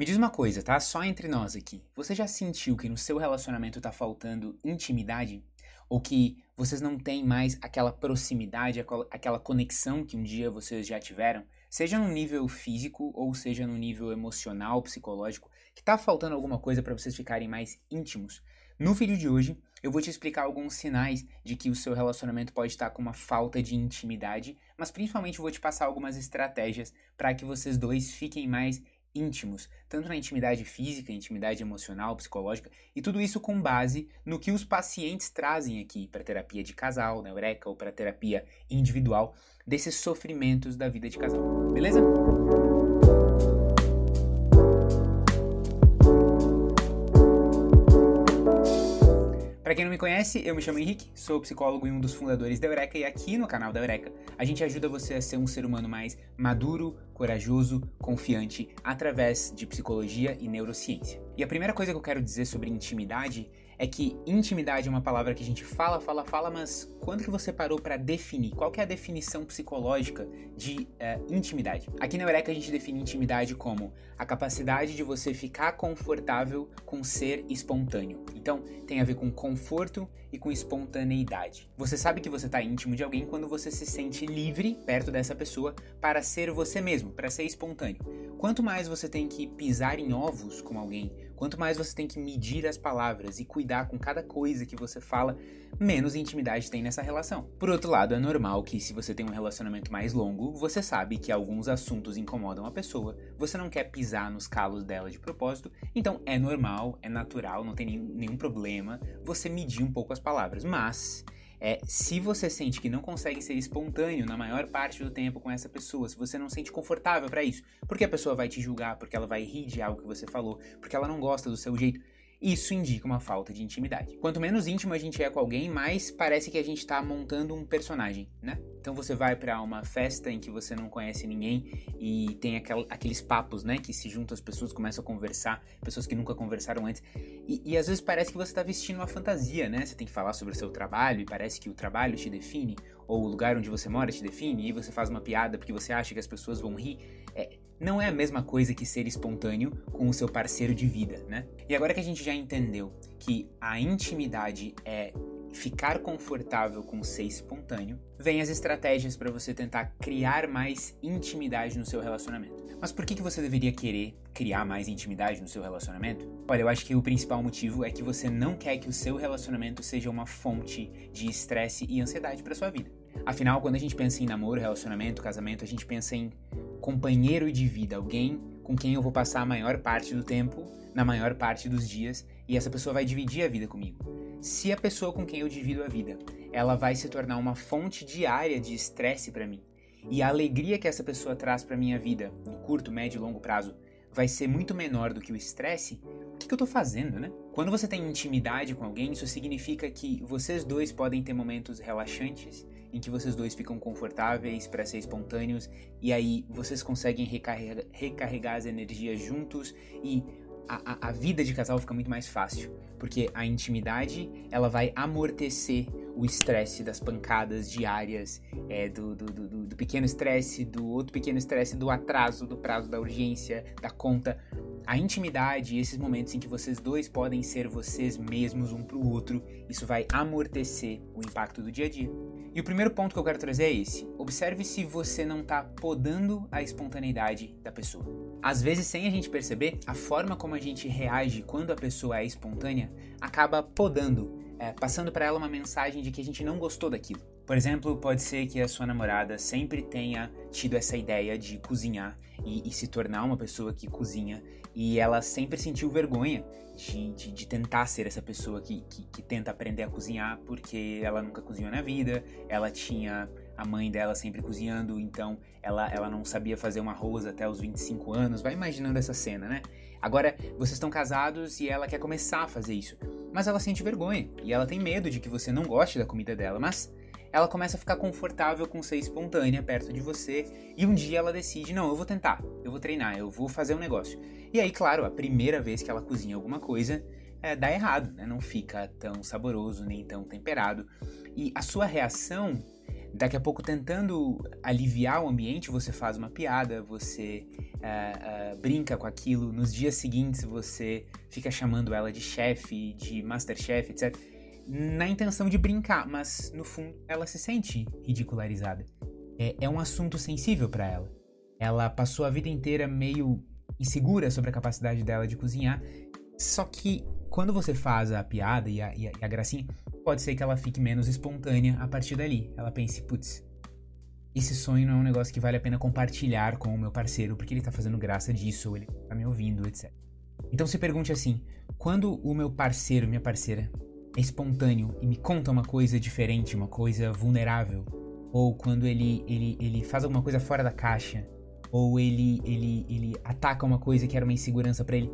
Me diz uma coisa, tá? Só entre nós aqui. Você já sentiu que no seu relacionamento tá faltando intimidade? Ou que vocês não têm mais aquela proximidade, aquela conexão que um dia vocês já tiveram? Seja no nível físico ou seja no nível emocional, psicológico, que tá faltando alguma coisa para vocês ficarem mais íntimos? No vídeo de hoje, eu vou te explicar alguns sinais de que o seu relacionamento pode estar com uma falta de intimidade, mas principalmente vou te passar algumas estratégias para que vocês dois fiquem mais íntimos, tanto na intimidade física, intimidade emocional, psicológica, e tudo isso com base no que os pacientes trazem aqui para terapia de casal, na Eureka, ou para terapia individual, desses sofrimentos da vida de casal. Beleza? Para quem não me conhece, eu me chamo Henrique, sou psicólogo e um dos fundadores da Eureka e aqui no canal da Eureka a gente ajuda você a ser um ser humano mais maduro, corajoso, confiante através de psicologia e neurociência. E a primeira coisa que eu quero dizer sobre intimidade é que intimidade é uma palavra que a gente fala, fala, fala, mas quando que você parou para definir? Qual é a definição psicológica de uh, intimidade? Aqui na Eureka a gente define intimidade como a capacidade de você ficar confortável com ser espontâneo. Então, tem a ver com conforto e com espontaneidade. Você sabe que você está íntimo de alguém quando você se sente livre perto dessa pessoa para ser você mesmo, para ser espontâneo. Quanto mais você tem que pisar em ovos com alguém, quanto mais você tem que medir as palavras e cuidar com cada coisa que você fala, menos intimidade tem nessa relação. Por outro lado, é normal que se você tem um relacionamento mais longo, você sabe que alguns assuntos incomodam a pessoa, você não quer pisar nos calos dela de propósito, então é normal, é natural, não tem nenhum problema você medir um pouco as palavras. Mas é, se você sente que não consegue ser espontâneo na maior parte do tempo com essa pessoa, se você não se sente confortável para isso, porque a pessoa vai te julgar, porque ela vai rir de algo que você falou, porque ela não gosta do seu jeito, isso indica uma falta de intimidade. Quanto menos íntimo a gente é com alguém, mais parece que a gente está montando um personagem, né? Então você vai para uma festa em que você não conhece ninguém e tem aquel, aqueles papos, né? Que se juntam as pessoas, começam a conversar, pessoas que nunca conversaram antes. E, e às vezes parece que você está vestindo uma fantasia, né? Você tem que falar sobre o seu trabalho e parece que o trabalho te define, ou o lugar onde você mora te define, e você faz uma piada porque você acha que as pessoas vão rir. É, não é a mesma coisa que ser espontâneo com o seu parceiro de vida, né? E agora que a gente já entendeu que a intimidade é ficar confortável com ser espontâneo, vem as estratégias para você tentar criar mais intimidade no seu relacionamento. Mas por que, que você deveria querer criar mais intimidade no seu relacionamento? Olha, eu acho que o principal motivo é que você não quer que o seu relacionamento seja uma fonte de estresse e ansiedade para sua vida. Afinal, quando a gente pensa em namoro, relacionamento, casamento, a gente pensa em companheiro de vida, alguém com quem eu vou passar a maior parte do tempo, na maior parte dos dias, e essa pessoa vai dividir a vida comigo. Se a pessoa com quem eu divido a vida, ela vai se tornar uma fonte diária de estresse para mim, e a alegria que essa pessoa traz para minha vida, no curto, médio e longo prazo, vai ser muito menor do que o estresse, o que, que eu tô fazendo, né? Quando você tem intimidade com alguém, isso significa que vocês dois podem ter momentos relaxantes em que vocês dois ficam confortáveis para ser espontâneos e aí vocês conseguem recarregar, recarregar as energias juntos e a, a, a, vida de casal fica muito mais fácil, porque a intimidade ela vai amortecer o estresse das pancadas diárias, é, do, do, do, do pequeno estresse, do outro pequeno estresse, do atraso, do prazo da urgência, da conta. A intimidade, esses momentos em que vocês dois podem ser vocês mesmos um para o outro, isso vai amortecer o impacto do dia a dia. E o primeiro ponto que eu quero trazer é esse: observe se você não está podando a espontaneidade da pessoa. Às vezes, sem a gente perceber, a forma como a gente reage quando a pessoa é espontânea acaba podando, é, passando para ela uma mensagem de que a gente não gostou daquilo. Por exemplo, pode ser que a sua namorada sempre tenha tido essa ideia de cozinhar e, e se tornar uma pessoa que cozinha e ela sempre sentiu vergonha de, de, de tentar ser essa pessoa que, que, que, tenta aprender a cozinhar porque ela nunca cozinhou na vida, ela tinha a mãe dela sempre cozinhando, então ela, ela não sabia fazer um arroz até os 25 anos. Vai imaginando essa cena, né? Agora, vocês estão casados e ela quer começar a fazer isso, mas ela sente vergonha e ela tem medo de que você não goste da comida dela, mas ela começa a ficar confortável com ser espontânea perto de você e um dia ela decide: não, eu vou tentar, eu vou treinar, eu vou fazer um negócio. E aí, claro, a primeira vez que ela cozinha alguma coisa é, dá errado, né? não fica tão saboroso nem tão temperado. E a sua reação Daqui a pouco, tentando aliviar o ambiente, você faz uma piada, você uh, uh, brinca com aquilo. Nos dias seguintes, você fica chamando ela de chefe, de masterchef, etc. Na intenção de brincar, mas no fundo ela se sente ridicularizada. É, é um assunto sensível para ela. Ela passou a vida inteira meio insegura sobre a capacidade dela de cozinhar. Só que quando você faz a piada e a, e a, e a gracinha, pode ser que ela fique menos espontânea a partir dali. Ela pense, putz, esse sonho não é um negócio que vale a pena compartilhar com o meu parceiro, porque ele tá fazendo graça disso, ou ele tá me ouvindo, etc. Então se pergunte assim: quando o meu parceiro, minha parceira, é espontâneo e me conta uma coisa diferente, uma coisa vulnerável, ou quando ele, ele, ele faz alguma coisa fora da caixa, ou ele, ele, ele ataca uma coisa que era uma insegurança para ele,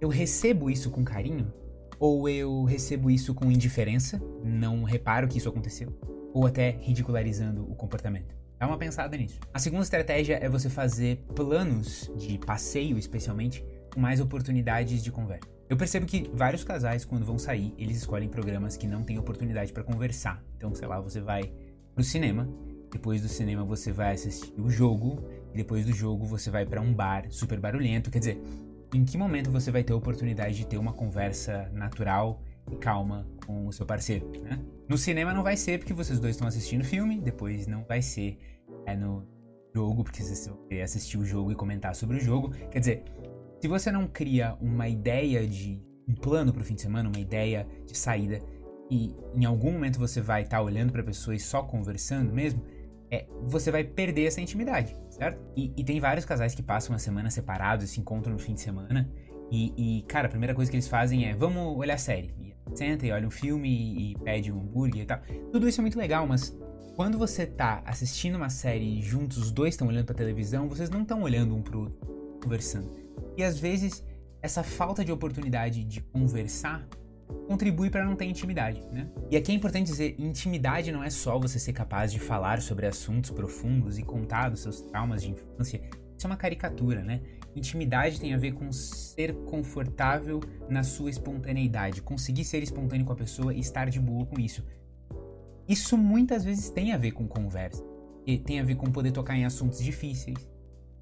eu recebo isso com carinho? Ou eu recebo isso com indiferença, não reparo que isso aconteceu, ou até ridicularizando o comportamento. Dá uma pensada nisso. A segunda estratégia é você fazer planos de passeio, especialmente, com mais oportunidades de conversa. Eu percebo que vários casais, quando vão sair, eles escolhem programas que não têm oportunidade para conversar. Então, sei lá, você vai pro cinema, depois do cinema você vai assistir o jogo, e depois do jogo você vai para um bar super barulhento. Quer dizer, em que momento você vai ter a oportunidade de ter uma conversa natural e calma com o seu parceiro, né? No cinema não vai ser porque vocês dois estão assistindo filme, depois não vai ser é, no jogo, porque vocês vão assistir o jogo e comentar sobre o jogo. Quer dizer, se você não cria uma ideia de um plano para o fim de semana, uma ideia de saída, e em algum momento você vai estar tá olhando para a pessoa e só conversando mesmo, é, você vai perder essa intimidade, certo? E, e, tem vários casais que passam uma semana separados se encontram no fim de semana. E, e, cara, a primeira coisa que eles fazem é vamos olhar série. E senta e olha um filme e, e pede um hambúrguer e tal. Tudo isso é muito legal, mas quando você tá assistindo uma série juntos, os dois estão olhando pra televisão, vocês não estão olhando um pro outro, conversando. E às vezes, essa falta de oportunidade de conversar contribui para não ter intimidade, né? E aqui é importante dizer, intimidade não é só você ser capaz de falar sobre assuntos profundos e contar dos seus traumas de infância. Isso é uma caricatura, né? Intimidade tem a ver com ser confortável na sua espontaneidade, conseguir ser espontâneo com a pessoa e estar de boa com isso. Isso muitas vezes tem a ver com conversa, tem a ver com poder tocar em assuntos difíceis,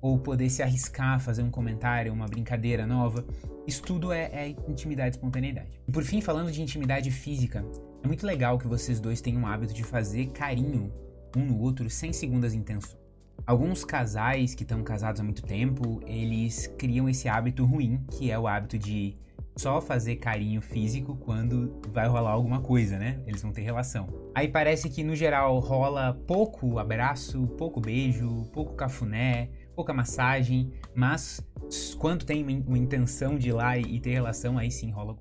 ou poder se arriscar a fazer um comentário, uma brincadeira nova. Isso tudo é, é intimidade e espontaneidade. E por fim, falando de intimidade física, é muito legal que vocês dois tenham o hábito de fazer carinho um no outro sem segundas intenções. Alguns casais que estão casados há muito tempo, eles criam esse hábito ruim, que é o hábito de só fazer carinho físico quando vai rolar alguma coisa, né? Eles vão ter relação. Aí parece que no geral rola pouco abraço, pouco beijo, pouco cafuné, pouca massagem, mas quando tem uma intenção de ir lá e ter relação, aí sim rola.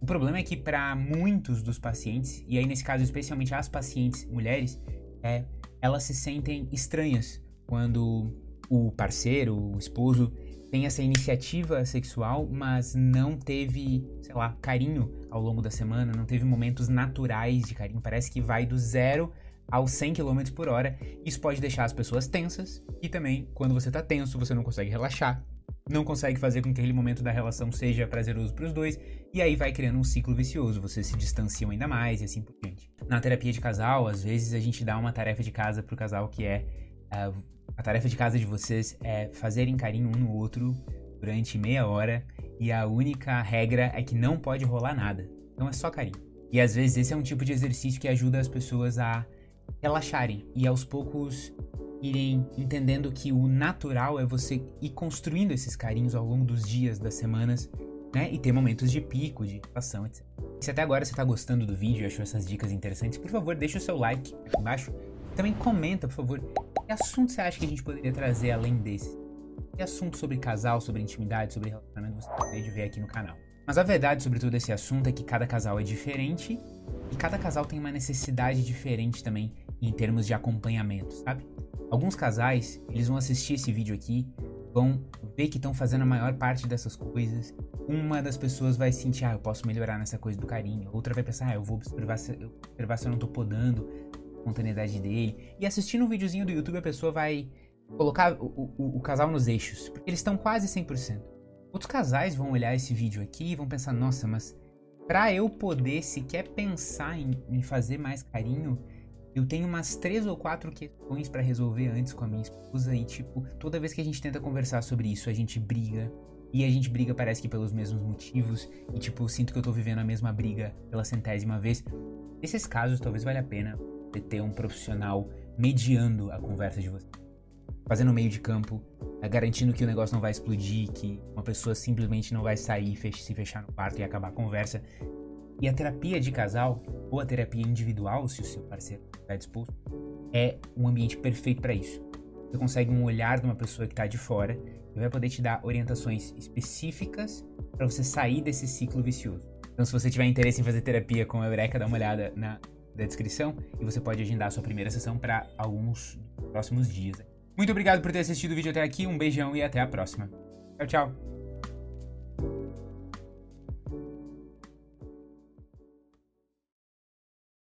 O problema é que para muitos dos pacientes, e aí nesse caso especialmente as pacientes mulheres, é, elas se sentem estranhas quando o parceiro, o esposo, tem essa iniciativa sexual, mas não teve, sei lá, carinho ao longo da semana, não teve momentos naturais de carinho. Parece que vai do zero aos 100 km por hora. Isso pode deixar as pessoas tensas e também, quando você tá tenso, você não consegue relaxar, não consegue fazer com que aquele momento da relação seja prazeroso para os dois e aí vai criando um ciclo vicioso, vocês se distanciam ainda mais e assim por diante. Na terapia de casal, às vezes a gente dá uma tarefa de casa pro casal que é uh, a tarefa de casa de vocês é fazerem carinho um no outro durante meia hora e a única regra é que não pode rolar nada. Então é só carinho. E às vezes esse é um tipo de exercício que ajuda as pessoas a relaxarem e aos poucos irem entendendo que o natural é você ir construindo esses carinhos ao longo dos dias, das semanas, né? E ter momentos de pico, de ação, etc. Se até agora você está gostando do vídeo e achou essas dicas interessantes, por favor, deixa o seu like aqui embaixo. Também comenta, por favor, que assunto você acha que a gente poderia trazer além desse? Que assunto sobre casal, sobre intimidade, sobre relacionamento você gostaria de ver aqui no canal? Mas a verdade sobre todo esse assunto é que cada casal é diferente e cada casal tem uma necessidade diferente também em termos de acompanhamento, sabe? Alguns casais, eles vão assistir esse vídeo aqui, vão ver que estão fazendo a maior parte dessas coisas. Uma das pessoas vai sentir, ah, eu posso melhorar nessa coisa do carinho. Outra vai pensar, ah, eu vou observar se, observar se eu não tô podando a espontaneidade dele. E assistindo um videozinho do YouTube, a pessoa vai colocar o, o, o casal nos eixos, porque eles estão quase 100%. Outros casais vão olhar esse vídeo aqui e vão pensar, nossa, mas para eu poder sequer pensar em, em fazer mais carinho, Eu tenho umas três ou quatro questões para resolver antes com a minha esposa e, tipo, toda vez que a gente tenta conversar sobre isso, a gente briga. E a gente briga, parece que pelos mesmos motivos. E, tipo, sinto que eu tô vivendo a mesma briga pela centésima vez. Nesses casos, talvez valha a pena ter um profissional mediando a conversa de você. Fazendo meio de campo, eh, garantindo que o negócio não vai explodir, que uma pessoa simplesmente não vai sair, se fechar no quarto e acabar a conversa. E a terapia de casal, ou a terapia individual, se o seu parceiro estiver disposto, é um ambiente perfeito para isso. Você consegue um olhar de uma pessoa que está de fora e vai poder te dar orientações específicas para você sair desse ciclo vicioso. Então, se você tiver interesse em fazer terapia com a Eureka, dá uma olhada na, na descrição e você pode agendar a sua primeira sessão para alguns próximos dias. Muito obrigado por ter assistido o vídeo até aqui, um beijão e até a próxima. Tchau, tchau!